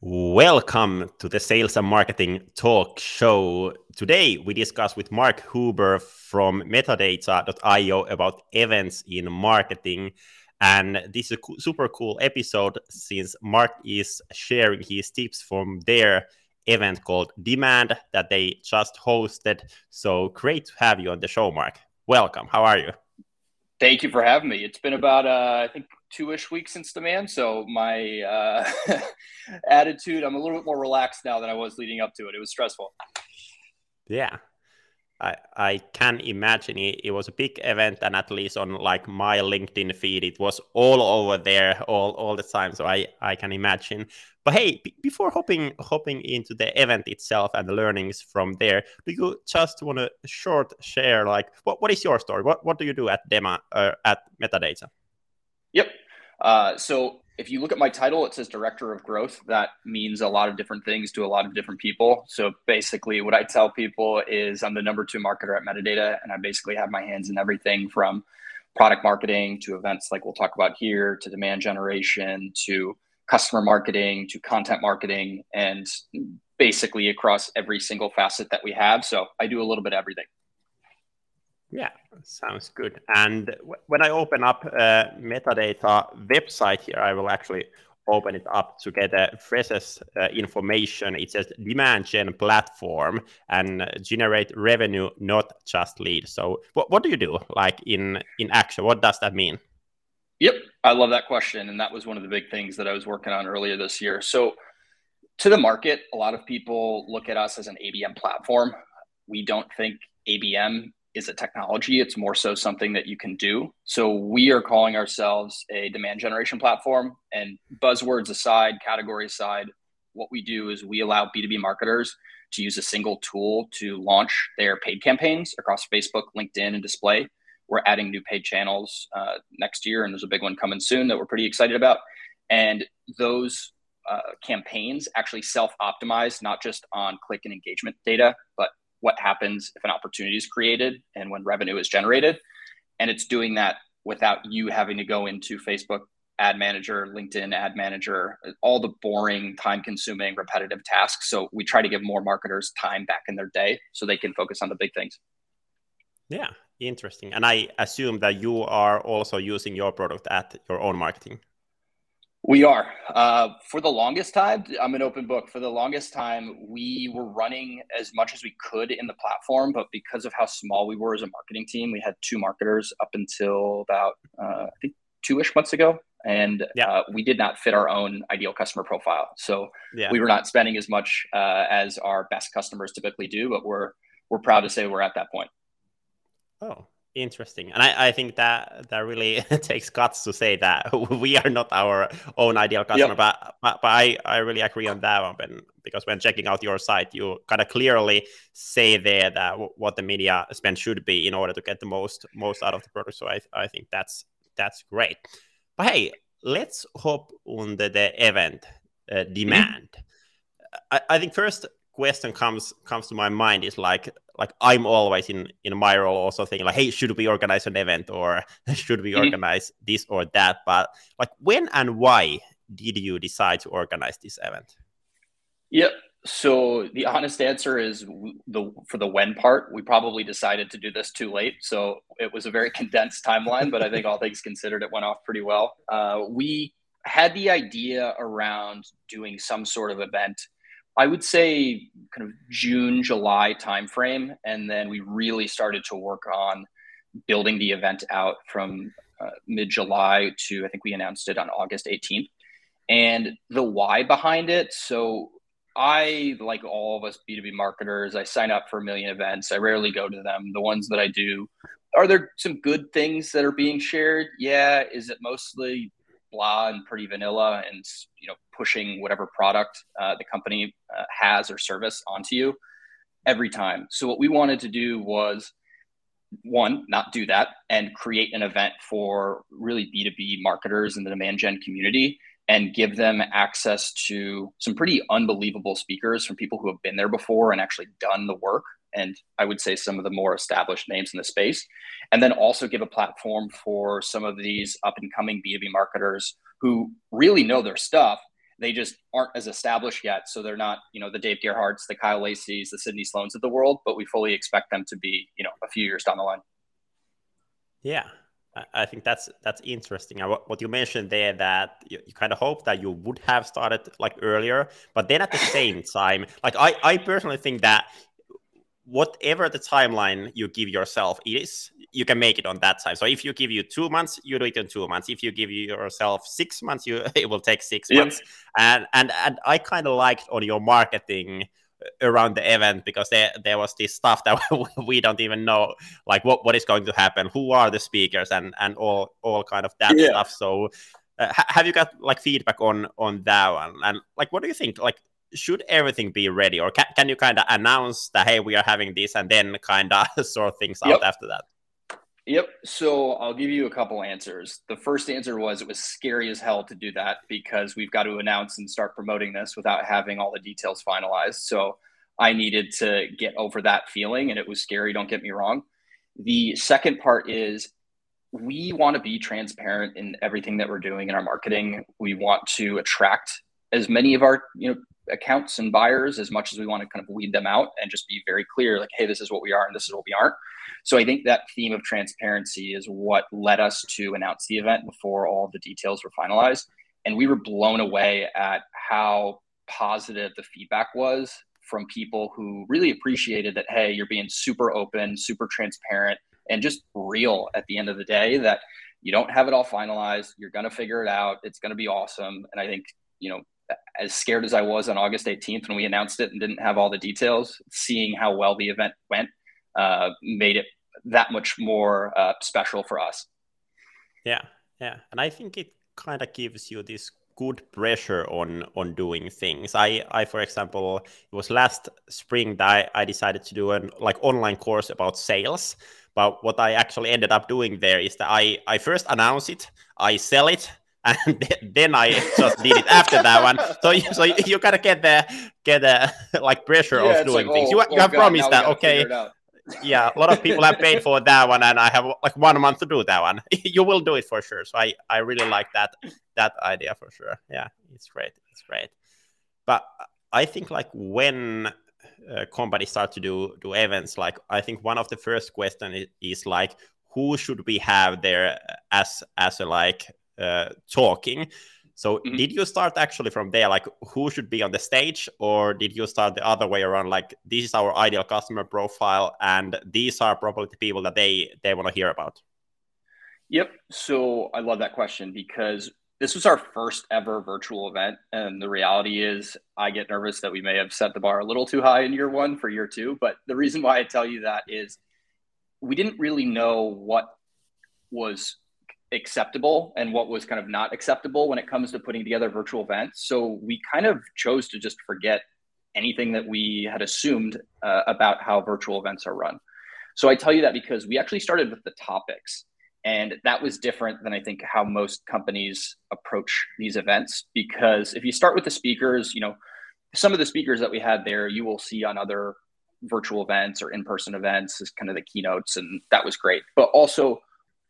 Welcome to the Sales and Marketing Talk Show. Today we discuss with Mark Huber from metadata.io about events in marketing. And this is a super cool episode since Mark is sharing his tips from their event called Demand that they just hosted. So great to have you on the show, Mark. Welcome. How are you? Thank you for having me. It's been about, uh, I think, two-ish weeks since demand so my uh, attitude i'm a little bit more relaxed now than i was leading up to it. It was stressful. Yeah I, I can imagine it, it was a big event and at least on like my linkedin feed it was all over there all, all the time so i, I can imagine. But hey b- before hopping hopping into the event itself and the learnings from there do you just want to short share like what, what is your story? What, what do you do at dema uh, at metadata? Yep. Uh, so if you look at my title, it says Director of Growth. That means a lot of different things to a lot of different people. So basically, what I tell people is I'm the number two marketer at Metadata, and I basically have my hands in everything from product marketing to events like we'll talk about here to demand generation to customer marketing to content marketing and basically across every single facet that we have. So I do a little bit of everything. Yeah, sounds good. And when I open up a metadata website here, I will actually open it up to get the freshest uh, information. It says demand gen platform and generate revenue, not just lead. So what, what do you do like in, in action? What does that mean? Yep, I love that question. And that was one of the big things that I was working on earlier this year. So to the market, a lot of people look at us as an ABM platform. We don't think ABM is a technology. It's more so something that you can do. So we are calling ourselves a demand generation platform. And buzzwords aside, category aside, what we do is we allow B2B marketers to use a single tool to launch their paid campaigns across Facebook, LinkedIn, and display. We're adding new paid channels uh, next year, and there's a big one coming soon that we're pretty excited about. And those uh, campaigns actually self optimize, not just on click and engagement data, but what happens if an opportunity is created and when revenue is generated. And it's doing that without you having to go into Facebook ad manager, LinkedIn ad manager, all the boring, time consuming, repetitive tasks. So we try to give more marketers time back in their day so they can focus on the big things. Yeah, interesting. And I assume that you are also using your product at your own marketing. We are. Uh, for the longest time, I'm an open book. For the longest time, we were running as much as we could in the platform, but because of how small we were as a marketing team, we had two marketers up until about, uh, I think, two ish months ago. And yeah. uh, we did not fit our own ideal customer profile. So yeah. we were not spending as much uh, as our best customers typically do, but we're, we're proud to say we're at that point. Oh, Interesting, and I, I think that that really takes guts to say that we are not our own ideal customer. Yep. But, but but I I really agree on that one. When, because when checking out your site, you kind of clearly say there that w- what the media spend should be in order to get the most most out of the product. So I I think that's that's great. But hey, let's hop on the, the event uh, mm-hmm. demand. Mm-hmm. I, I think first question comes comes to my mind is like like I'm always in in my role also thinking like, hey, should we organize an event or should we mm-hmm. organize this or that? But like, when and why did you decide to organize this event? Yep. So the honest answer is the for the when part, we probably decided to do this too late. So it was a very condensed timeline, but I think all things considered, it went off pretty well. Uh, we had the idea around doing some sort of event I would say kind of June, July timeframe, and then we really started to work on building the event out from uh, mid July to I think we announced it on August 18th. And the why behind it, so I like all of us B2B marketers, I sign up for a million events. I rarely go to them. The ones that I do, are there some good things that are being shared? Yeah. Is it mostly blah and pretty vanilla and you know pushing whatever product uh, the company uh, has or service onto you every time. So what we wanted to do was one not do that and create an event for really b2b marketers in the demand gen community and give them access to some pretty unbelievable speakers from people who have been there before and actually done the work and I would say some of the more established names in the space. And then also give a platform for some of these up and coming B2B marketers who really know their stuff they just aren't as established yet. So they're not, you know, the Dave Gerhardts, the Kyle Lacy's, the Sydney Sloans of the world, but we fully expect them to be, you know, a few years down the line. Yeah, I think that's that's interesting. What you mentioned there that you, you, kind of hope that you would have started like earlier, but then at the same time, like I I personally think that whatever the timeline you give yourself is, you can make it on that time. So if you give you two months, you do it in two months. If you give yourself six months, you it will take six yep. months. And and and I kind of liked on your marketing around the event because there there was this stuff that we don't even know like what what is going to happen who are the speakers and and all all kind of that yeah. stuff so uh, have you got like feedback on on that one and like what do you think like should everything be ready or can, can you kind of announce that hey we are having this and then kind of sort things yep. out after that Yep. So I'll give you a couple answers. The first answer was it was scary as hell to do that because we've got to announce and start promoting this without having all the details finalized. So I needed to get over that feeling and it was scary, don't get me wrong. The second part is we want to be transparent in everything that we're doing in our marketing. We want to attract as many of our, you know, accounts and buyers as much as we want to kind of weed them out and just be very clear like hey this is what we are and this is what we aren't. So i think that theme of transparency is what led us to announce the event before all the details were finalized. And we were blown away at how positive the feedback was from people who really appreciated that hey you're being super open super transparent and just real at the end of the day that you don't have it all finalized you're going to figure it out it's going to be awesome. And i think you know as scared as I was on August 18th when we announced it and didn't have all the details, seeing how well the event went uh, made it that much more uh, special for us. Yeah, yeah, and I think it kind of gives you this good pressure on on doing things. I, I for example, it was last spring that I, I decided to do an like online course about sales. But what I actually ended up doing there is that I I first announce it, I sell it, and then I just did it after that one. So you, so you gotta get the get the like pressure yeah, of doing like, things. Oh, you you oh have God, promised that okay. yeah, a lot of people have paid for that one, and I have like one month to do that one. you will do it for sure. So I I really like that that idea for sure. Yeah, it's great. It's great. But I think like when uh, companies start to do do events, like I think one of the first question is, is like who should we have there as as a like uh, talking. So mm-hmm. did you start actually from there, like who should be on the stage, or did you start the other way around, like this is our ideal customer profile, and these are probably the people that they they want to hear about? Yep. So I love that question because this was our first ever virtual event, and the reality is, I get nervous that we may have set the bar a little too high in year one for year two. But the reason why I tell you that is we didn't really know what was acceptable and what was kind of not acceptable when it comes to putting together virtual events. So we kind of chose to just forget anything that we had assumed uh, about how virtual events are run. So I tell you that because we actually started with the topics. And that was different than I think how most companies approach these events. Because if you start with the speakers, you know, some of the speakers that we had there, you will see on other virtual events or in person events as kind of the keynotes. And that was great. But also,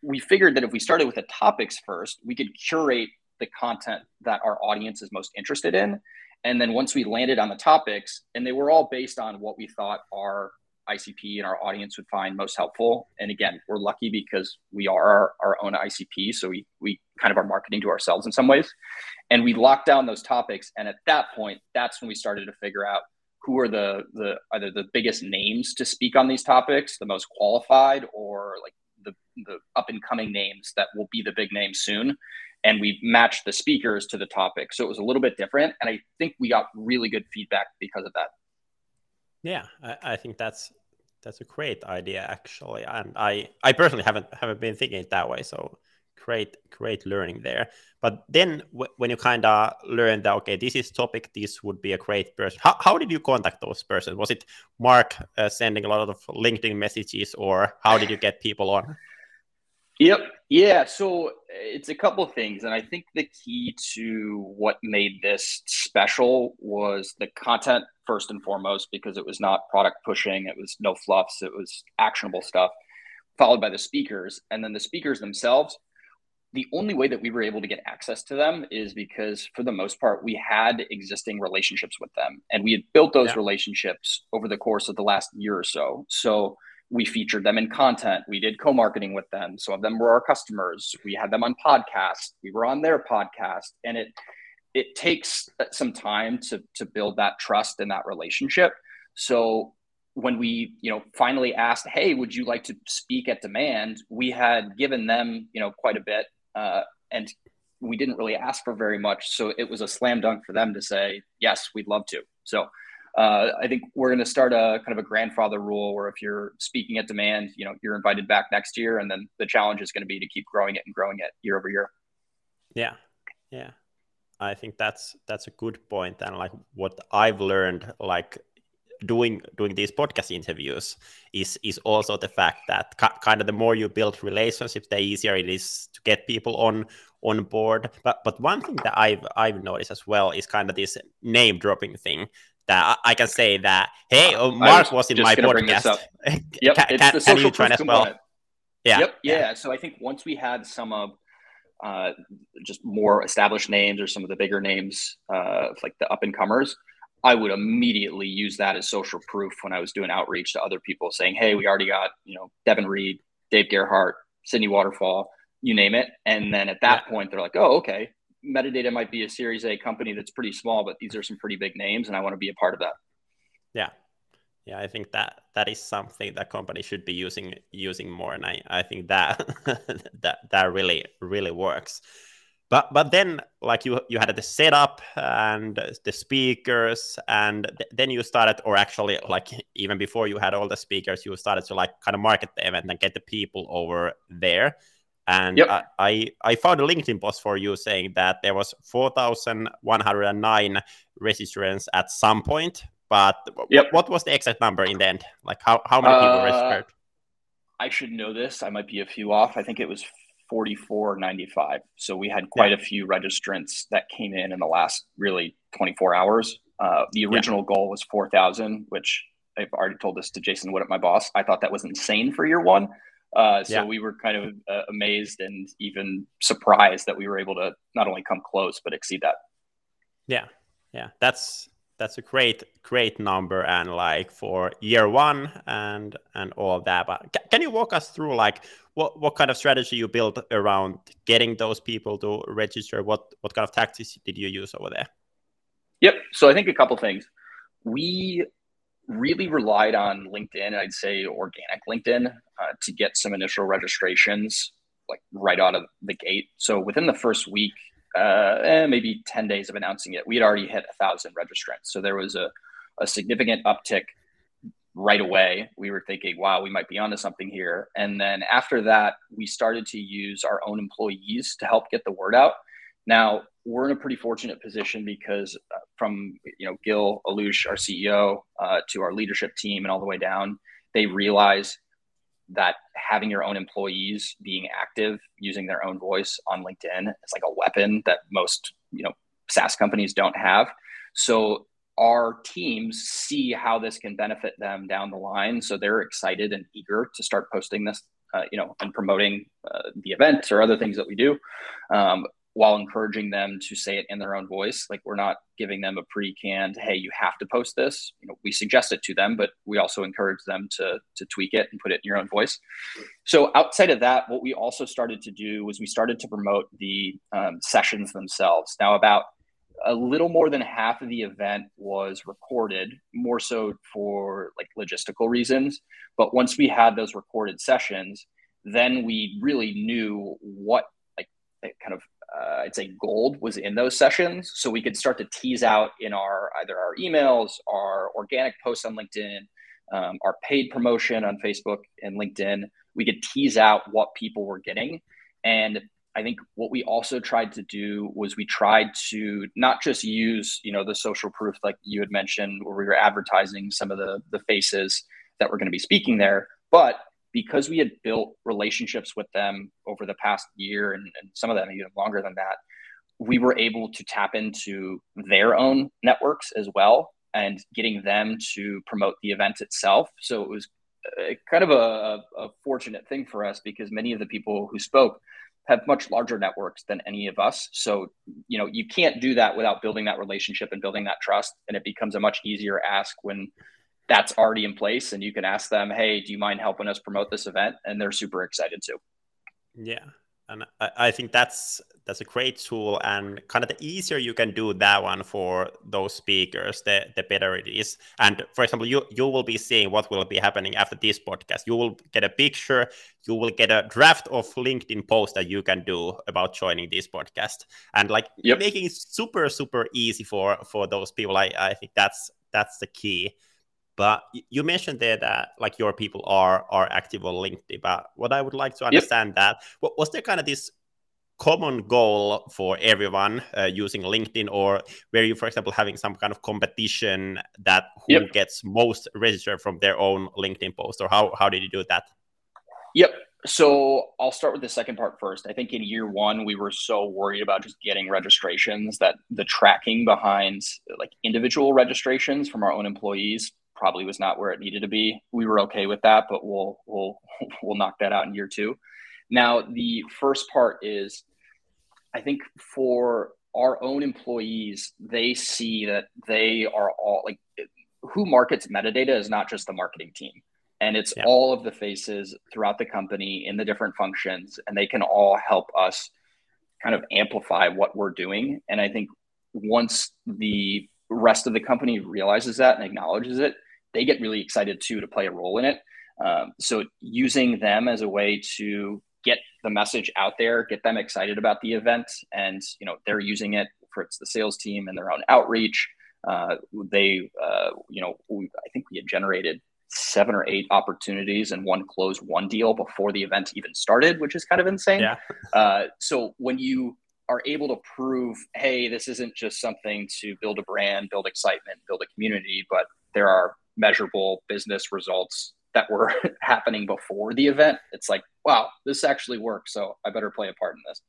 we figured that if we started with the topics first, we could curate the content that our audience is most interested in. And then once we landed on the topics, and they were all based on what we thought our ICP and our audience would find most helpful. And again, we're lucky because we are our, our own ICP. So we, we kind of are marketing to ourselves in some ways. And we locked down those topics. And at that point, that's when we started to figure out who are the, the either the biggest names to speak on these topics, the most qualified, or like the, the up and coming names that will be the big names soon. And we matched the speakers to the topic. So it was a little bit different. And I think we got really good feedback because of that. Yeah, I, I think that's that's a great idea actually. And I, I personally haven't haven't been thinking it that way. So great great learning there. But then w- when you kind of learn that okay this is topic this would be a great person how, how did you contact those persons? Was it mark uh, sending a lot of linkedin messages or how did you get people on? Yep. Yeah so it's a couple things and i think the key to what made this special was the content first and foremost because it was not product pushing it was no fluffs it was actionable stuff followed by the speakers and then the speakers themselves the only way that we were able to get access to them is because for the most part we had existing relationships with them and we had built those yeah. relationships over the course of the last year or so. So we featured them in content we did co-marketing with them some of them were our customers we had them on podcasts we were on their podcast and it it takes uh, some time to to build that trust and that relationship. So when we you know finally asked hey would you like to speak at demand? we had given them you know quite a bit uh, and we didn't really ask for very much so it was a slam dunk for them to say yes we'd love to. So uh, i think we're going to start a kind of a grandfather rule where if you're speaking at demand you know you're invited back next year and then the challenge is going to be to keep growing it and growing it year over year. Yeah. Yeah. I think that's that's a good point and like what i've learned like doing doing these podcast interviews is is also the fact that ca- kind of the more you build relationships the easier it is to get people on on board but but one thing that i've i've noticed as well is kind of this name dropping thing that I, I can say that hey oh, mark was, was in my podcast yep can, it's the social can as well yeah. Yep. Yeah. yeah. So I think once we had some of uh, just more established names or some of the bigger names, uh, like the up and comers, I would immediately use that as social proof when I was doing outreach to other people saying, Hey, we already got, you know, Devin Reed, Dave Gerhardt, Sydney Waterfall, you name it. And then at that yeah. point, they're like, Oh, okay. Metadata might be a series A company that's pretty small, but these are some pretty big names and I want to be a part of that. Yeah. Yeah, I think that that is something that companies should be using using more. And I, I think that that that really, really works but but then like you you had the setup and the speakers and th- then you started or actually like even before you had all the speakers you started to like kind of market the event and get the people over there. And yep. I, I found a linkedin post for you saying that there was 4109 registrants at some point but yep. what, what was the exact number in the end? Like how, how many people uh, registered? I should know this. I might be a few off. I think it was 44.95. So we had quite yeah. a few registrants that came in in the last really 24 hours. Uh, the original yeah. goal was 4,000, which I've already told this to Jason Widup my boss. I thought that was insane for year one. Uh, so yeah. we were kind of uh, amazed and even surprised that we were able to not only come close but exceed that. Yeah, yeah, that's that's a great great number and like for year one and and all that but can you walk us through like what what kind of strategy you built around getting those people to register? What what kind of tactics did you use over there? Yep. So i think a couple things. We really relied on linkedin i'd say organic linkedin uh, to get some initial registrations like right out of the gate. So within the first week uh, eh, maybe 10 days of announcing it, we had already hit a thousand registrants. So there was a, a significant uptick right away. We were thinking, wow, we might be onto something here. And then after that, we started to use our own employees to help get the word out. Now we're in a pretty fortunate position because uh, from you know Gil Allouche, our CEO, uh, to our leadership team and all the way down, they realize that having your own employees being active using their own voice on linkedin is like a weapon that most you know saas companies don't have so our teams see how this can benefit them down the line so they're excited and eager to start posting this uh, you know and promoting uh, the event or other things that we do um, while encouraging them to say it in their own voice. Like we're not giving them a pre-canned, hey, you have to post this. You know, we suggest it to them, but we also encourage them to to tweak it and put it in your own voice. So outside of that, what we also started to do was we started to promote the um, sessions themselves. Now, about a little more than half of the event was recorded, more so for like logistical reasons. But once we had those recorded sessions, then we really knew what like kind of uh, I'd say gold was in those sessions. So we could start to tease out in our either our emails, our organic posts on LinkedIn, um, our paid promotion on Facebook and LinkedIn. We could tease out what people were getting. And I think what we also tried to do was we tried to not just use, you know, the social proof like you had mentioned, where we were advertising some of the the faces that were going to be speaking there, but because we had built relationships with them over the past year and, and some of them even longer than that, we were able to tap into their own networks as well and getting them to promote the event itself. So it was uh, kind of a, a, fortunate thing for us because many of the people who spoke have much larger networks than any of us. So, you know, you can't do that without building that relationship and building that trust. And it becomes a much easier ask when that's already in place and you can ask them, hey, do you mind helping us promote this event? And they're super excited to. Yeah and I, think that's that's a great tool and kind of the easier you can do that one for those speakers the, the better it is. And for example you you will be seeing what will be happening after this podcast. You will get a picture you will get a draft of linkedin post that you can do about joining this podcast. And like yep. making it super super easy for for those people i i think that's that's the key but you mentioned there that like your people are are active on LinkedIn. But what I would like to understand yep. that what was there kind of this common goal for everyone uh, using LinkedIn, or were you, for example, having some kind of competition that who yep. gets most registered from their own LinkedIn post, or how how did you do that? Yep. So I'll start with the second part first. I think in year one, we were so worried about just getting registrations that the tracking behind like individual registrations from our own employees probably was not where it needed to be. We were okay with that, but we'll we'll we'll knock that out in year two. Now the first part is, I think for our own employees, they see that they are all like who markets metadata is not just the marketing team and it's yeah. all of the faces throughout the company in the different functions and they can all help us kind of amplify what we're doing and i think once the rest of the company realizes that and acknowledges it they get really excited too to play a role in it. Um, so using them as a way to get the message out there, get them excited about the event, and you know they're using it for it's the sales team and their own outreach. Uh, they, uh, you know, we, I think we had generated seven or eight opportunities and one closed one deal before the event even started, which is kind of insane. Yeah. uh, so when you are able to prove, hey, this isn't just something to build a brand, build excitement, build a community, but there are measurable business results that were happening before the event, it's like, wow, this actually works. So I better play a part in this.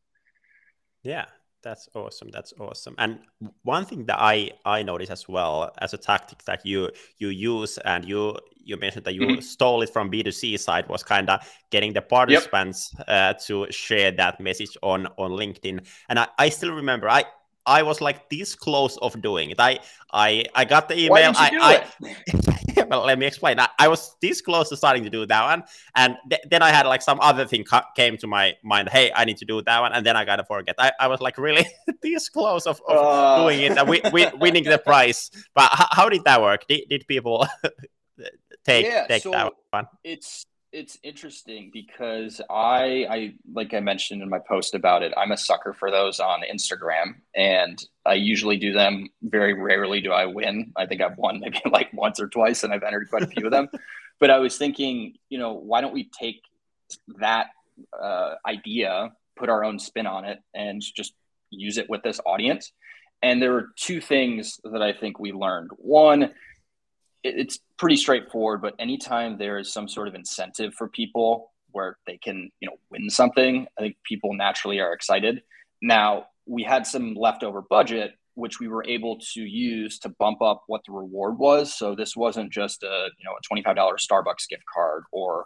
Yeah, that's awesome. That's awesome. And one thing that I I noticed as well as a tactic that you you use and you you mentioned that you mm-hmm. stole it from B2C side was kind of getting the participants yep. uh, to share that message on on LinkedIn. And I, I still remember I I was like this close of doing it. I I I got the email. I, I well, let me explain. I, I, was this close to starting to do that one, and th- then I had like some other thing ca- came to my mind. Hey, I need to do that one, and then I gotta forget. I, I was like really this close of, of uh... doing it and we, we, winning the prize. But h- how did that work? Did, did people take yeah, take so that one? It's it's interesting because I I like I mentioned in my post about it, I'm a sucker for those on Instagram and I usually do them. Very rarely do I win. I think I've won maybe like once or twice and I've entered quite a few of them. But I was thinking, you know, why don't we take that uh, idea, put our own spin on it and just use it with this audience? And there were two things that I think we learned. One, it's pretty straightforward, but anytime there is some sort of incentive for people where they can, you know, win something, I think people naturally are excited. Now, we had some leftover budget, which we were able to use to bump up what the reward was. So this wasn't just a, you know, a $25 Starbucks gift card or,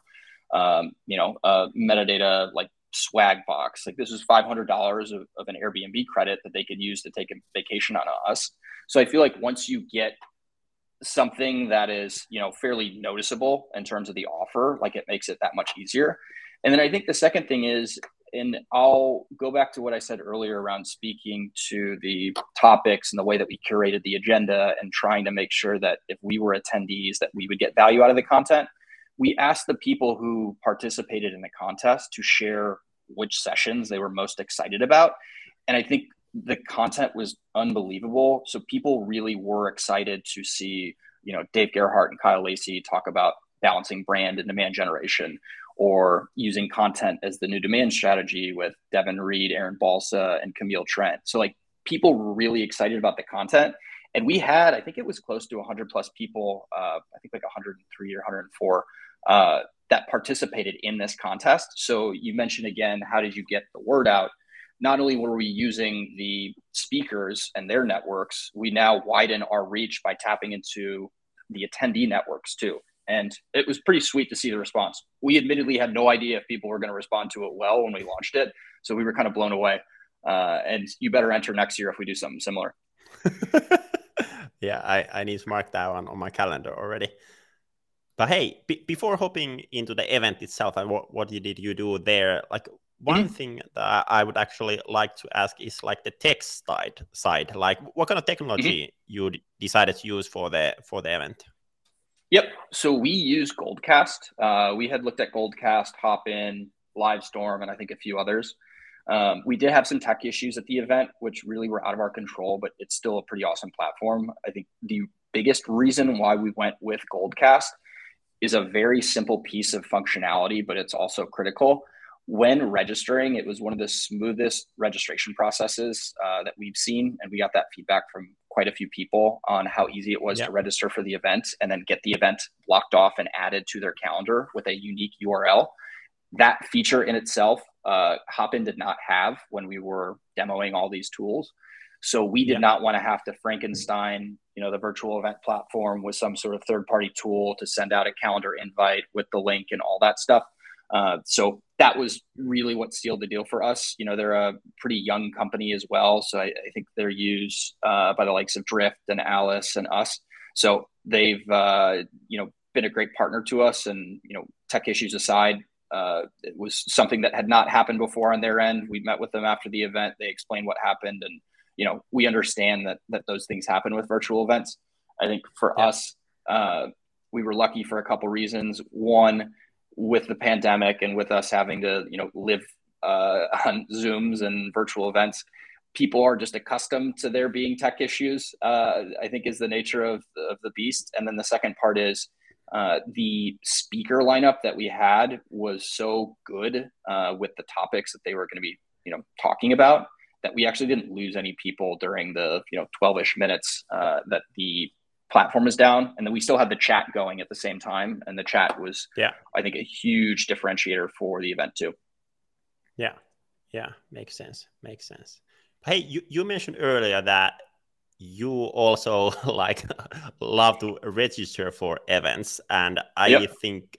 um, you know, a metadata like swag box. Like this was $500 of, of an Airbnb credit that they could use to take a vacation on us. So I feel like once you get something that is you know fairly noticeable in terms of the offer like it makes it that much easier. And then i think the second thing is and i'll go back to what i said earlier around speaking to the topics and the way that we curated the agenda and trying to make sure that if we were attendees that we would get value out of the content. We asked the people who participated in the contest to share which sessions they were most excited about. And i think the content was unbelievable. So people really were excited to see, you know, Dave Gerhardt and Kyle Lacy talk about balancing brand and demand generation or using content as the new demand strategy with Devin Reed, Erin Balsa, and Camille Trent. So like people were really excited about the content. And we had, I think it was close to 100 plus people, uh, I think like 103 or 104 uh, that participated in this contest. So you mentioned again, how did you get the word out? Not only were we using the speakers and their networks, we now widen our reach by tapping into the attendee networks too. and it was pretty sweet to see the response. We admittedly had no idea if people were going to respond to it well when we launched it, so we were kind of blown away. Uh, and you better enter next year if we do something similar. yeah, I, I need to mark that one on my calendar already. But hey, b- before hopping into the event itself and what, what did you do there, like one mm-hmm. thing that I would actually like to ask is like the tech side side. Like what kind of technology mm-hmm. you decided to use for the for the event? Yep. So we use Goldcast. Uh, we had looked at Goldcast, Hopin, Livestorm, and I think a few others. Um, we did have some tech issues at the event, which really were out of our control, but it's still a pretty awesome platform. I think the biggest reason why we went with Goldcast is a very simple piece of functionality, but it's also critical. When registering, it was one of the smoothest registration processes uh, that we've seen. And we got that feedback from quite a few people on how easy it was to register for the event and then get the event blocked off and added to their calendar with a unique URL. That feature in itself uh, Hopin did not have when we were demoing all these tools. So we did yeah. not want to have to Frankenstein, you know, the virtual event platform with some sort of third-party tool to send out a calendar invite with the link and all that stuff. Uh, so that was really what sealed the deal for us. You know, they're a pretty young company as well, so I, I think they're used uh, by the likes of Drift and Alyce and us. So they've uh, you know been a great partner to us, and you know, tech issues aside, uh, it was something that had not happened before on their end. We met with them after the event. They explained what happened, and you know we understand that that those things happen with virtual events. I think for yeah. us, uh, we were lucky for a couple reasons. One, with the pandemic and with us having to you know live uh, on Zooms and virtual events, people are just accustomed to there being tech issues. Uh, I think is the nature of of the beast. And then the second part is uh, the speaker lineup that we had was so good uh, with the topics that they were going to be, you know, talking about that we actually didn't lose any people during the, you know, 12ish minutes uh, that the platform is down. And then we still had the chat going at the same time. And the chat was, yeah, I think a huge differentiator for the event too. Yeah. Yeah. Makes sense. Makes sense. Hey, you, you mentioned earlier that you also like love to register for events and i yep. think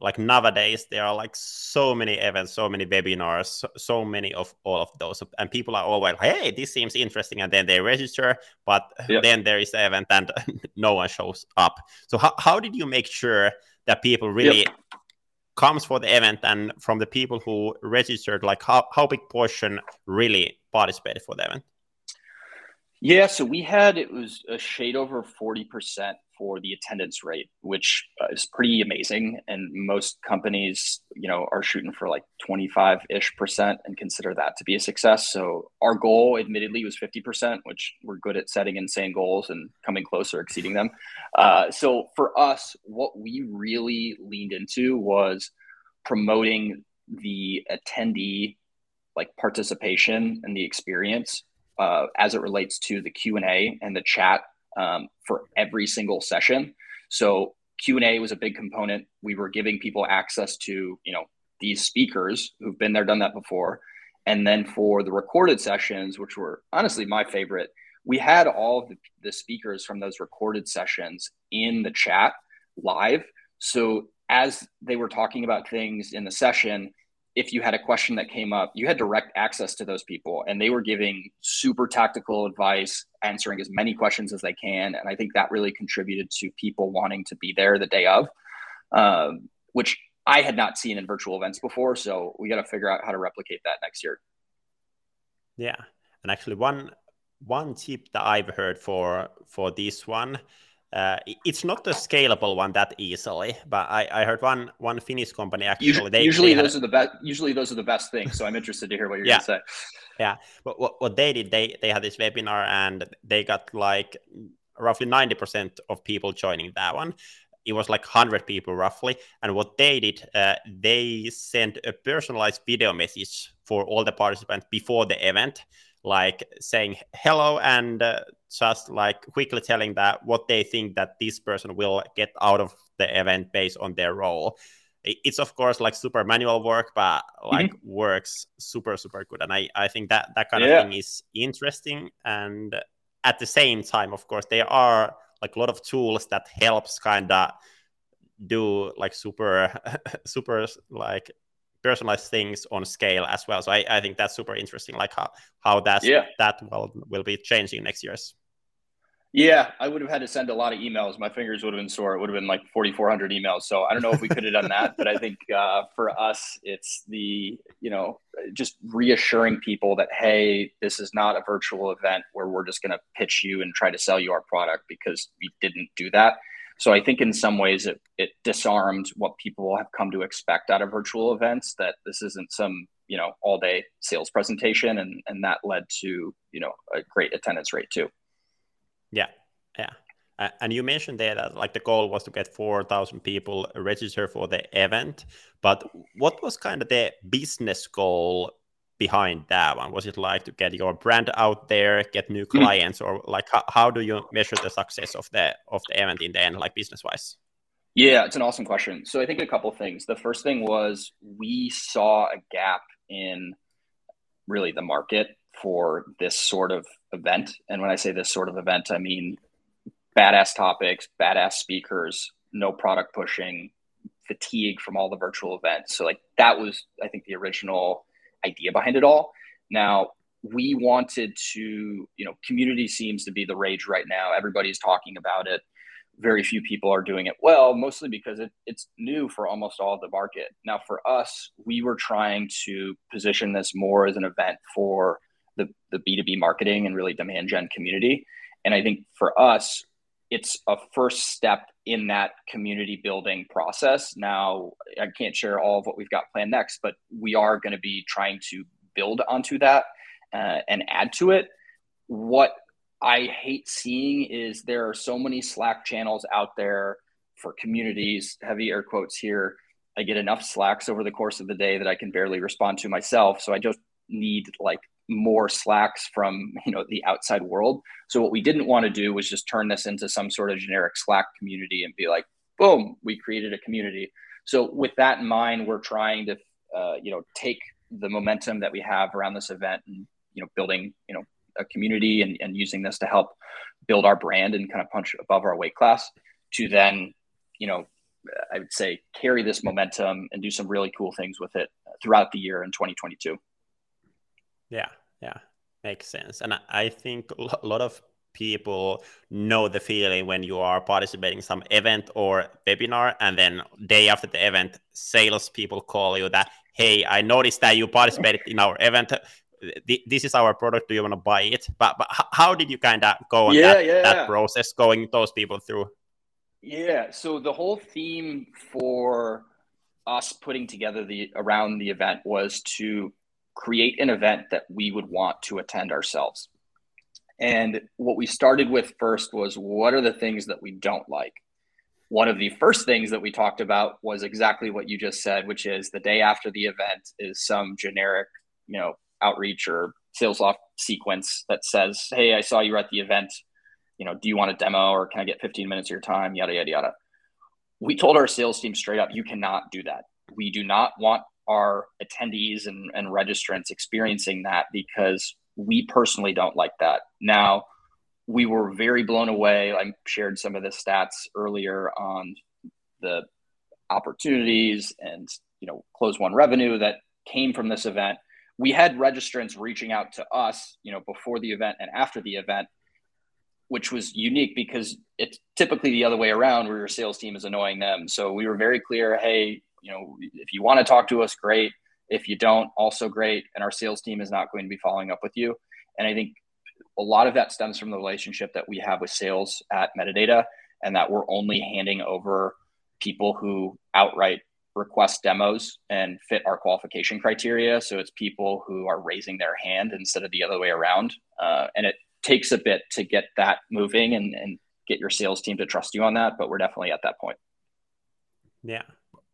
like nowadays there are like so many events so many webinars so, so, many of all of those and people are always like, hey this seems interesting and then they register but yep. then there is the event and no one shows up so how, how did you make sure that people really yep. comes for the event and from the people who registered like how, how big portion really participated for the event yeah, so we had it was a shade over 40% for the attendance rate, which is pretty amazing. And most companies, you know, are shooting for like 25 ish percent and consider that to be a success. So our goal, admittedly, was 50%, which we're good at setting insane goals and coming closer, exceeding them. Uh, so for us, what we really leaned into was promoting the attendee like participation and the experience uh, as it relates to the Q and A and the chat um, for every single session. So Q and A was a big component. We were giving people access to you know these speakers who've been there, done that before, and then for the recorded sessions, which were honestly my favorite, we had all the, the speakers from those recorded sessions in the chat live. So as they were talking about things in the session, if you had a question that came up, you had direct access to those people and they were giving super tactical advice, answering as many questions as they can. And I think that really contributed to people wanting to be there the day of, um, which I had not seen in virtual events before. So we got to figure out how to replicate that next year. Yeah. And actually one, one tip that I've heard for, for this one, uh, it's not a scalable one that easily, but I, I heard one one Finnish company actually. Usually, they, usually they those are the best. Usually those are the best things. So I'm interested to hear what you're yeah. going to say. Yeah, but what, what they did, they they had this webinar and they got like roughly ninety percent of people joining that one. It was like hundred people roughly, and what they did, uh, they sent a personalized video message for all the participants before the event like saying hello and uh, just like quickly telling that what they think that this person will get out of the event based on their role it's of course like super manual work but like mm-hmm. works super super good and i i think that that kind yeah. of thing is interesting and at the same time of course there are like a lot of tools that helps kind of do like super super like personalized things on scale as well. So I, I think that's super interesting, like how how that yeah. that will will be changing next year's. Yeah, I would have had to send a lot of emails. My fingers would have been sore. It would have been like 4,400 emails. So I don't know if we could have done that, but I think uh, for us, it's the, you know, just reassuring people that, hey, this is not a virtual event where we're just going to pitch you and try to sell you our product because we didn't do that. So I think in some ways it, it disarmed what people have come to expect out of virtual events, that this isn't some, you know, all day sales presentation. And, and that led to, you know, a great attendance rate too. Yeah, yeah. Uh, and you mentioned there that like the goal was to get 4,000 people register for the event, but what was kind of the business goal behind that one? Was it like to get your brand out there, get new hmm. clients, or like how, how do you measure the success of the of the event in the end, like business wise? Yeah, it's an awesome question. So I think a couple things. The first thing was we saw a gap in really the market for this sort of event. And when I say this sort of event, I mean badass topics, badass speakers, no product pushing, fatigue from all the virtual events. So like that was, I think, the original idea behind it all. Now we wanted to, you know, community seems to be the rage right now. Everybody's talking about it. Very few people are doing it well, mostly because it, it's new for almost all the market. Now, for us, we were trying to position this more as an event for the, the B2B marketing and really demand gen community. And I think for us, it's a first step in that community building process. Now, I can't share all of what we've got planned next, but we are going to be trying to build onto that uh, and add to it. What I hate seeing is there are so many Slack channels out there for communities, heavy air quotes here. I get enough Slacks over the course of the day that I can barely respond to myself. So I just need like more slacks from you know the outside world. So what we didn't want to do was just turn this into some sort of generic slack community and be like boom we created a community. So with that in mind we're trying to uh, you know take the momentum that we have around this event and you know building you know a community and, and using this to help build our brand and kind of punch above our weight class to then you know i would say carry this momentum and do some really cool things with it throughout the year in 2022 yeah, yeah, makes sense. And I think a lot of people know the feeling when you are participating some event or webinar, and then day after the event, salespeople call you that, "Hey, I noticed that you participated in our event. This is our product. Do you want to buy it?" But but how did you kind of go on yeah, that, yeah. that process, going those people through? Yeah. So the whole theme for us putting together the around the event was to create an event that we would want to attend ourselves. And what we started with first was what are the things that we don't like? One of the first things that we talked about was exactly what you just said, which is the day after the event is some generic, you know, outreach or sales off sequence that says, Hey, I saw you at the event. You know, do you want a demo or can I get 15 minutes of your time? Yada, yada, yada. We told our sales team straight up, you cannot do that. We do not want our attendees and, and registrants experiencing that because we personally don't like that. Now, we were very blown away. I shared some of the stats earlier on the opportunities and you know close one revenue that came from this event. We had registrants reaching out to us, you know, before the event and after the event, which was unique because it's typically the other way around where your sales team is annoying them. So we were very clear, hey, you know, if you want to talk to us, great. If you don't, also great. And our sales team is not going to be following up with you. And I think a lot of that stems from the relationship that we have with sales at Metadata and that we're only handing over people who outright request demos and fit our qualification criteria. So it's people who are raising their hand instead of the other way around. Uh, and it takes a bit to get that moving and, and get your sales team to trust you on that, but we're definitely at that point. Yeah,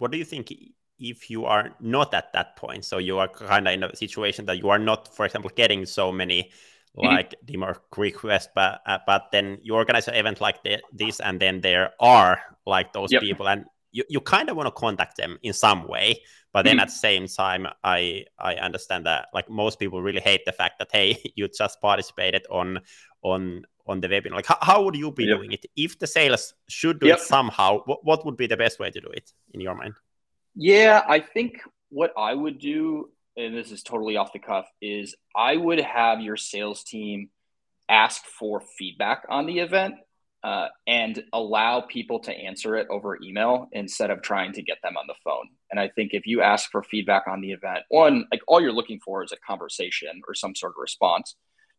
what do you think if you are not at that point? So you are kind of in a situation that you are not, for example, getting so many mm-hmm. like mm-hmm. demo requests, but uh, but then you organize an event like the, this, and then there are like those yep. people, and you, you kind of want to contact them in some way but then Mhm. at the same time i i understand that like most people really hate the fact that hey you just participated on on on the webinar like how, how would you be Yep. doing it if the sales should do Yep. it somehow what, what would be the best way to do it in your mind Yeah, I think what I would do, and this is totally off the cuff, is I would have your sales team ask for feedback on the event uh, and allow people to answer it over email instead of trying to get them on the phone. And I think if you ask for feedback on the event, one, like all you're looking for is a conversation or some sort of response.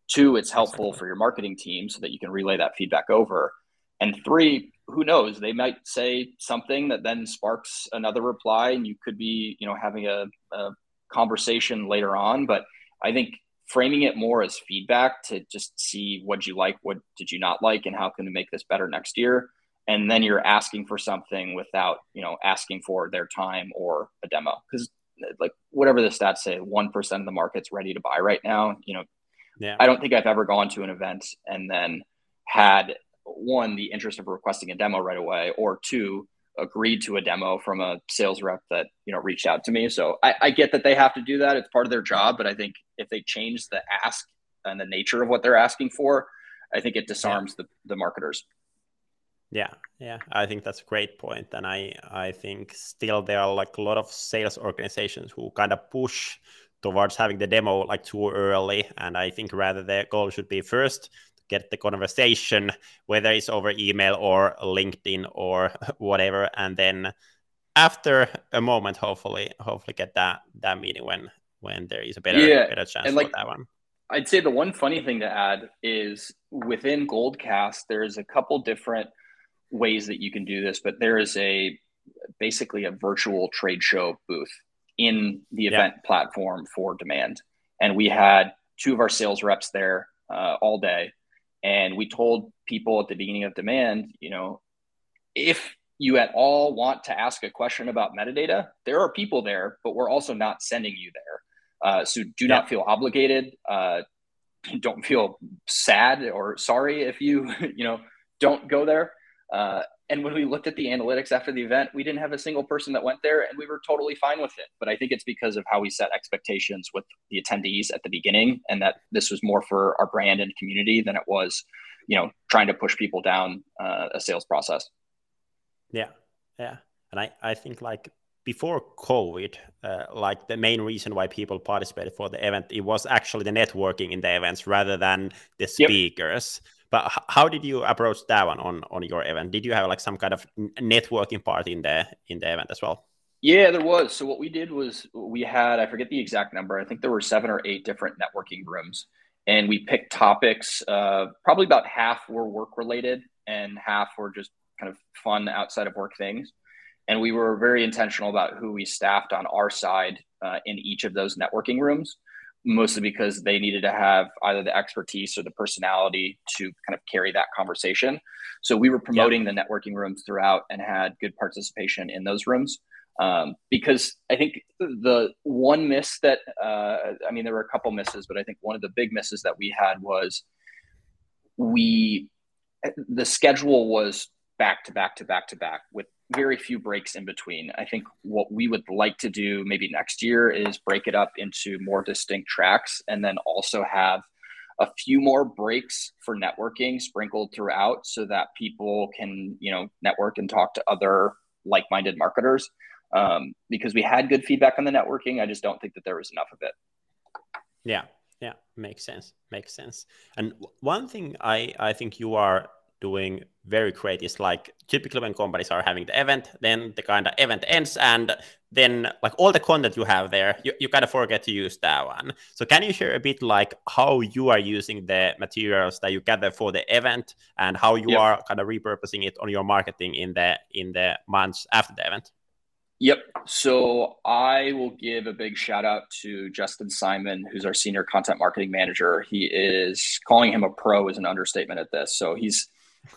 Two, it's helpful for your marketing team so that you can relay that feedback over. And three, who knows? They might say something that then sparks another reply, and you could be, you know, having a, a conversation later on. But I think framing it more as feedback to just see what you like, what did you not like, and how can we make this better next year. And then you're asking for something without, you know, asking for their time or a demo. Because like whatever the stats say, one percent of the market's ready to buy right now. You know, yeah I don't think I've ever gone to an event and then had one the interest of requesting a demo right away, or two agreed to a demo from a sales rep that you know reached out to me. So I, I get that they have to do that; it's part of their job. But I think if they change the ask and the nature of what they're asking for, I think it disarms the the marketers. Yeah, yeah, I think that's a great point, and I I think still there are like a lot of sales organizations who kind of push towards having the demo like too early, and I think rather the goal should be first get the conversation, whether it's over email or LinkedIn or whatever, and then after a moment, hopefully, hopefully get that that meeting when when there is a better Yeah, better chance and for like- that one. I'd say the one funny thing to add is within Goldcast, there's a couple different ways that you can do this, but there is a basically a virtual trade show booth in the Yeah. event platform for demand. And we had two of our sales reps there uh, all day. And we told people at the beginning of demand, you know, if you at all want to ask a question about metadata, there are people there, but we're also not sending you there. Uh, so do Yeah. not feel obligated. Uh, don't feel sad or sorry if you you know don't go there. Uh, and when we looked at the analytics after the event, we didn't have a single person that went there, and we were totally fine with it. But I think it's because of how we set expectations with the attendees at the beginning, and that this was more for our brand and community than it was, you know, trying to push people down uh, a sales process. Yeah, yeah, and I I think like before COVID, uh, like the main reason why people participated for the event it was actually the networking in the events rather than the Yep. But how did you approach that one on on your event? Did you have like some kind of networking part in the in the event as well? Yeah, there was. So what we did was we had, I forget the exact number. I think there were seven or eight different networking rooms, and we picked topics. Uh, probably about half were work related, and half were just kind of fun outside of work things. And we were very intentional about who we staffed on our side uh, in each of those networking rooms, mostly because they needed to have either the expertise or the personality to kind of carry that conversation. So we were promoting the networking rooms throughout and had good participation in those rooms um, because I think the one miss that uh, I mean there were a couple misses, but I think one of the big misses that we had was we the schedule was back to back to back to back with very few breaks in between. I think what we would like to do maybe next year is break it up into more distinct tracks and then also have a few more breaks for networking sprinkled throughout so that people can, you know, network and talk to other like-minded marketers um, because we had good feedback on the networking. I just don't think that there was enough of it. Yeah, yeah, makes sense. Makes sense. And one thing I I think you are doing very great is like typically when companies are having the event, then the kind of event ends, and then like all the content you have there, you, you kind of forget to use that one. So can you share a bit like how you are using the materials that you gather for the event and how you Yep. are kind of repurposing it on your marketing in the in the months after the event? Yep. So I will give a big shout out to Justin Simon, who's our senior content marketing manager. He is calling him a pro is an understatement at this. So he's,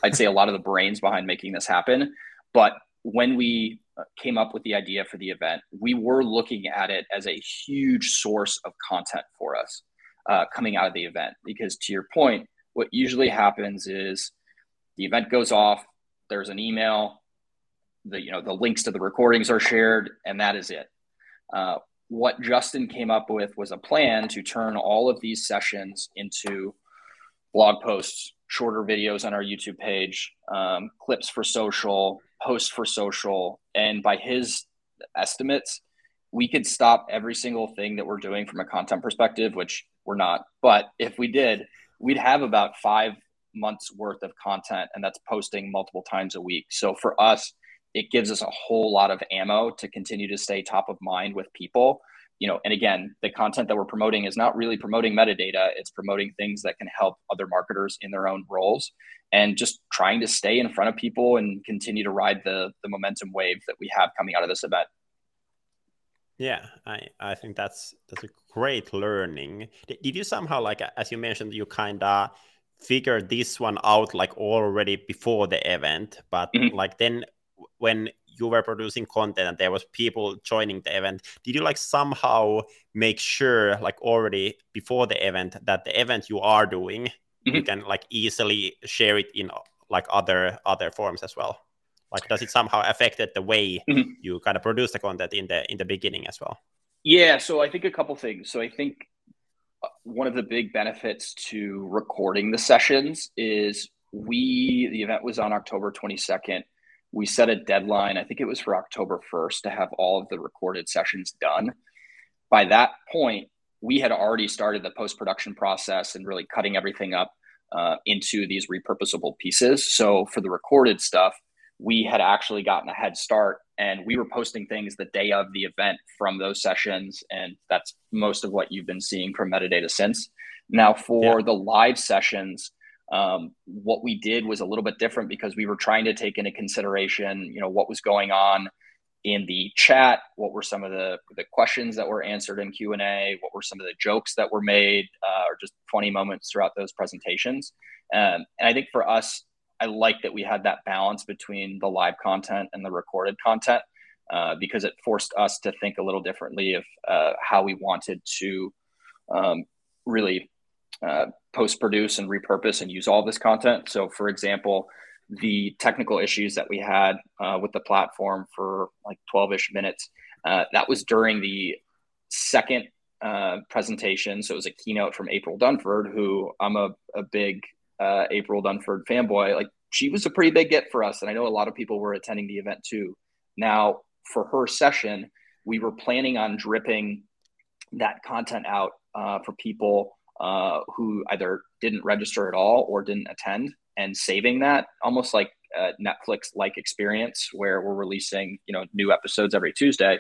I'd say, a lot of the brains behind making this happen. But when we uh, came up with the idea for the event, we were looking at it as a huge source of content for us uh, coming out of the event. Because to your point, what usually happens is the event goes off, there's an email, the you know the links to the recordings are shared, and that is it. Uh, what Justin came up with was a plan to turn all of these sessions into blog posts, shorter videos on our YouTube page, um, clips for social, posts for social, and by his estimates, we could stop every single thing that we're doing from a content perspective, which we're not. But if we did, we'd have about five months worth of content, and that's posting multiple times a week. So for us, it gives us a whole lot of ammo to continue to stay top of mind with people you know and again the content that we're promoting is not really promoting metadata. It's promoting things that can help other marketers in their own roles and just trying to stay in front of people and continue to ride the the momentum wave that we have coming out of this event. Yeah i i think that's that's a great learning. Did, you somehow like as you mentioned you kind of figured this one out like already before the event but mm-hmm. like then when you were producing content and there was people joining the event did you like somehow make sure like already before the event that the event you are doing mm-hmm. you can like easily share it in like other other forms as well like does it somehow affected the way mm-hmm. you kind of produce the content in the in the beginning as well yeah so i think a couple things so i think uh, one of the big benefits to recording the sessions is we the event was on october 22nd we set a deadline, I think it was for October 1st, to have all of the recorded sessions done. By that point, we had already started the post production process and really cutting everything up uh, into these repurposable pieces. So for the recorded stuff, we had actually gotten a head start and we were posting things the day of the event from those sessions. And that's most of what you've been seeing from metadata since. Now, for yeah. the live sessions, um, what we did was a little bit different because we were trying to take into consideration, you know, what was going on in the chat, what were some of the, the questions that were answered in Q&A, what were some of the jokes that were made, uh, or just funny moments throughout those presentations. Um, and I think for us, I like that we had that balance between the live content and the recorded content uh, because it forced us to think a little differently of uh, how we wanted to um, really uh, post produce and repurpose and use all this content. So, for example, the technical issues that we had uh, with the platform for like 12 ish minutes, uh, that was during the second uh, presentation. So, it was a keynote from April Dunford, who I'm a, a big uh, April Dunford fanboy. Like, she was a pretty big get for us. And I know a lot of people were attending the event too. Now, for her session, we were planning on dripping that content out uh, for people uh, who either didn't register at all or didn't attend and saving that almost like a Netflix like experience where we're releasing, you know, new episodes every Tuesday.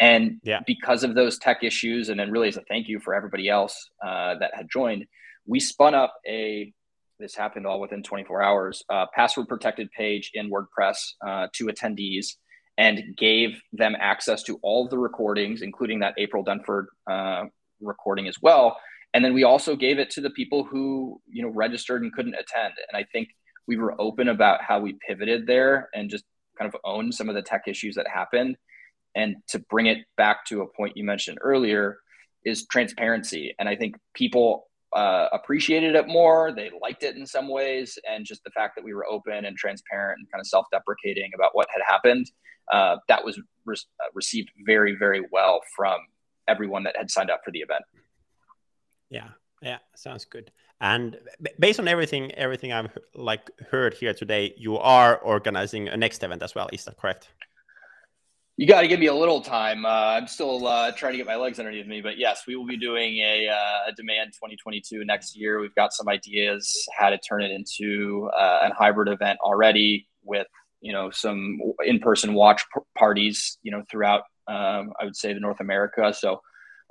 And yeah. because of those tech issues, and then really as a thank you for everybody else uh, that had joined, we spun up a this happened all within 24 hours uh, password protected page in WordPress uh, to attendees and gave them access to all the recordings, including that April Dunford uh, recording as well, and then we also gave it to the people who you know registered and couldn't attend. And i think we were open about how we pivoted there and just kind of owned some of the tech issues that happened. And to bring it back to a point you mentioned earlier is transparency. And i think people uh, appreciated it more. They liked it in some ways. And just the fact that we were open and transparent and kind of self-deprecating about what had happened uh, that was re- uh, received very very well from everyone that had signed up for the event yeah, yeah, sounds good. And based on everything, everything I've like heard here today, you are organizing a next event as well. Is that correct? You got to give me a little time. Uh, I'm still uh, trying to get my legs underneath me, but yes, we will be doing a, uh, a demand 2022 next year. We've got some ideas how to turn it into uh, a hybrid event already with you know some in-person watch parties you know throughout um, I would say the North America. So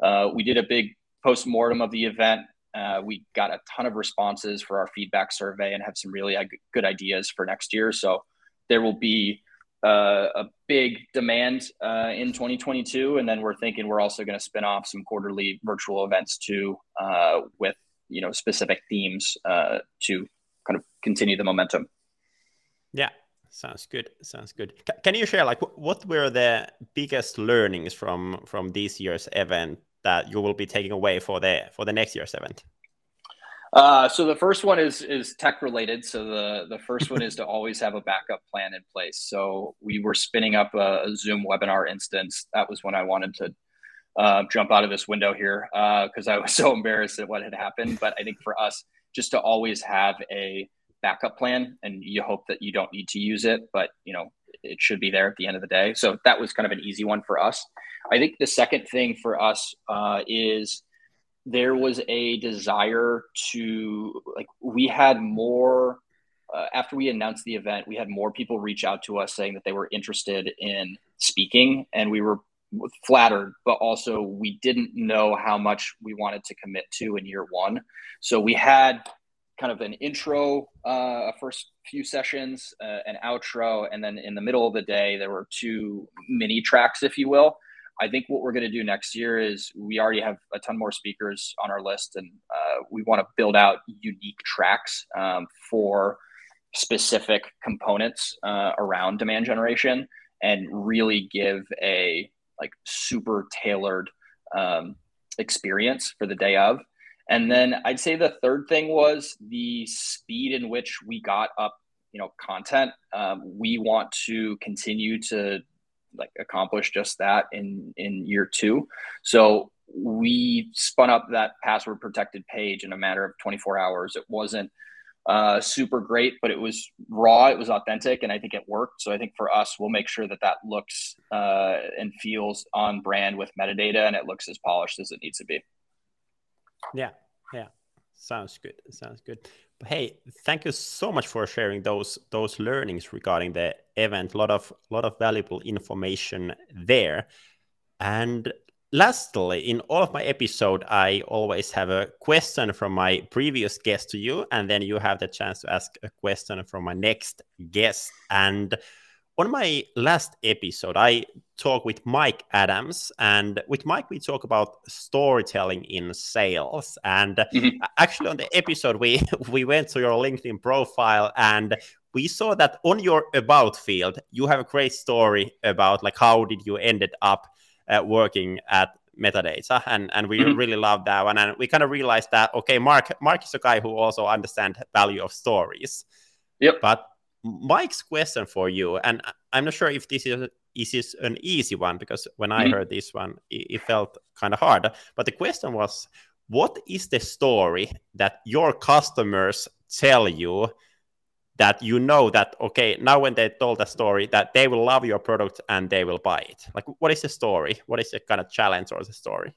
uh, we did a big post-mortem of the event. Uh, we got a ton of responses for our feedback survey and have some really uh, good ideas for next year. So there will be uh, a big demand uh, in 2022 and then we're thinking we're also going to spin off some quarterly virtual events too uh, with you know specific themes uh, to kind of continue the momentum. Yeah sounds good sounds good. Can you share like what were the biggest learnings from from this year's event that you will be taking away for the for the next year's event? Uh, so the first one is is tech related. So the the first one is to always have a backup plan in place. So we were spinning up a, a Zoom webinar instance. That was when I wanted to uh, jump out of this window here because uh, I was so embarrassed at what had happened. But I think for us, just to always have a backup plan, and you hope that you don't need to use it, but you know it should be there at the end of the day. So that was kind of an easy one for us. I think the second thing for us uh, is there was a desire to like we had more uh, after we announced the event we had more people reach out to us saying that they were interested in speaking and we were flattered but also we didn't know how much we wanted to commit to in year one. So we had kind of an intro uh, first few sessions uh, an outro and then in the middle of the day there were two mini tracks if you will I think what we're going to do next year is we already have a ton more speakers on our list, and uh, we want to build out unique tracks um, for specific components uh, around demand generation, and really give a like super tailored um, experience for the day of. And then I'd say the third thing was the speed in which we got up, you know, content. Um, we want to continue to like accomplish just that in in year two. So we spun up that password protected page in a matter of 24 hours. It wasn't uh, super great, but it was raw. It was authentic, and I think it worked. So I think for us, we'll make sure that that looks uh, and feels on brand with metadata, and it looks as polished as it needs to be. Yeah, yeah, sounds good. Sounds good hey, thank you so much for sharing those those learnings regarding the event. A lot of lot of valuable information there. And lastly, in all of my episode, I always have a question from my previous guest to you, and then you have the chance to ask a question from my next guest. And on my last episode, I talked with Mike Adams, and with Mike, we talk about storytelling in sales. And mm-hmm. actually, on the episode, we we went to your LinkedIn profile, and we saw that on your about field, you have a great story about like how did you ended up uh, working at metadata and and we mm-hmm. really love that one and we kind of realized that okay mark mark is a guy who also understands value of stories yep but Mike's question for you, and I'm not sure if this is is an easy one because when I mm-hmm. heard this one, it, it felt kind of hard. But the question was, what is the story that your customers tell you that you know that okay now when they told a story that they will love your product and they will buy it like what is the story what is the kind of challenge or the story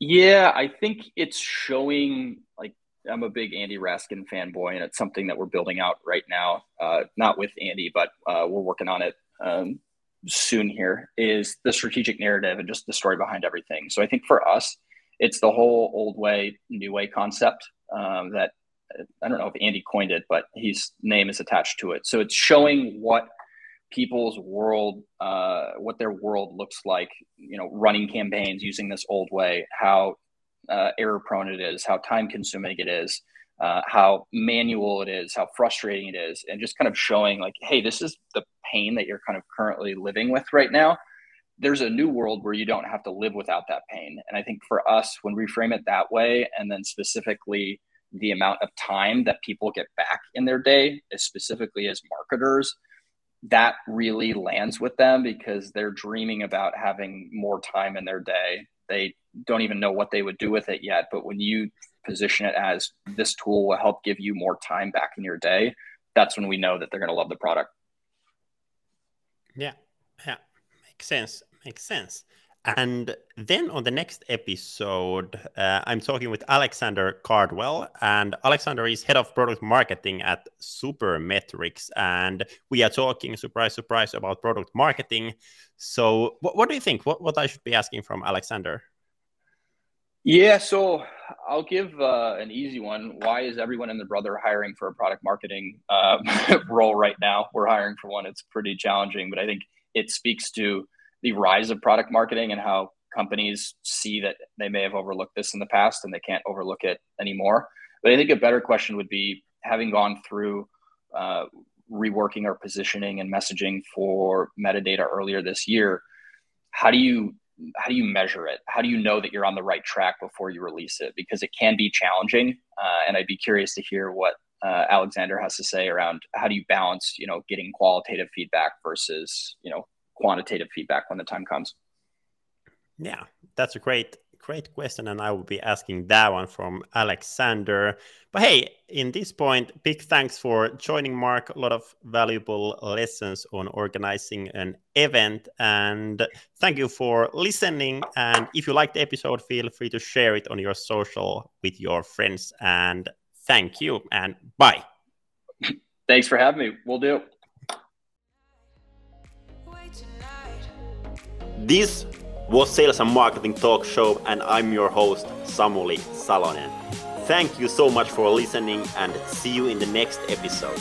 yeah i think it's showing like I'm a big Andy Raskin fanboy, and it's something that we're building out right now. Uh, not with Andy, but uh, we're working on it um, soon. Here is the strategic narrative and just the story behind everything. So I think for us, it's the whole old way, new way concept um, that I don't know if Andy coined it, but his name is attached to it. So it's showing what people's world, uh, what their world looks like. You know, running campaigns using this old way, how uh, error prone it is, how time consuming it is, uh, how manual it is, how frustrating it is, and just kind of showing like, hey, this is the pain that you're kind of currently living with right now. There's a new world where you don't have to live without that pain. And I think for us, when we frame it that way, and then specifically the amount of time that people get back in their day, as specifically as marketers, that really lands with them because they're dreaming about having more time in their day. They don't even know what they would do with it yet. But when you position it as this tool will help give you more time back in your day, that's when we know that they're going to love the product. Yeah, yeah, makes sense. Makes sense. And then on the next episode, uh, I'm talking with Alexander Cardwell, and Alexander is head of product marketing at Supermetrics, and we are talking, surprise, surprise, about product marketing. So, what, what do you think? What what I should be asking from Alexander? Yeah, so I'll give uh, an easy one. Why is everyone and their brother hiring for a product marketing uh, role right now? We're hiring for one. It's pretty challenging, but I think it speaks to the rise of product marketing and how companies see that they may have overlooked this in the past and they can't overlook it anymore. But I think a better question would be having gone through uh, reworking our positioning and messaging for metadata earlier this year. How do you how do you measure it? How do you know that you're on the right track before you release it? Because it can be challenging, uh, and I'd be curious to hear what uh, Alexander has to say around how do you balance, you know, getting qualitative feedback versus you know quantitative feedback when the time comes. Yeah, that's a great great question, and I will be asking that one from Alexander. But hey, in this point, big thanks for joining, Mark. A lot of valuable lessons on organizing an event, and thank you for listening. And if you liked the episode, feel free to share it on your social with your friends. And thank you, and bye. Thanks for having me. We'll do. This was Sales and Marketing Talk Show, and I'm your host, Samuli Salonen. Thank you so much for listening, and see you in the next episode.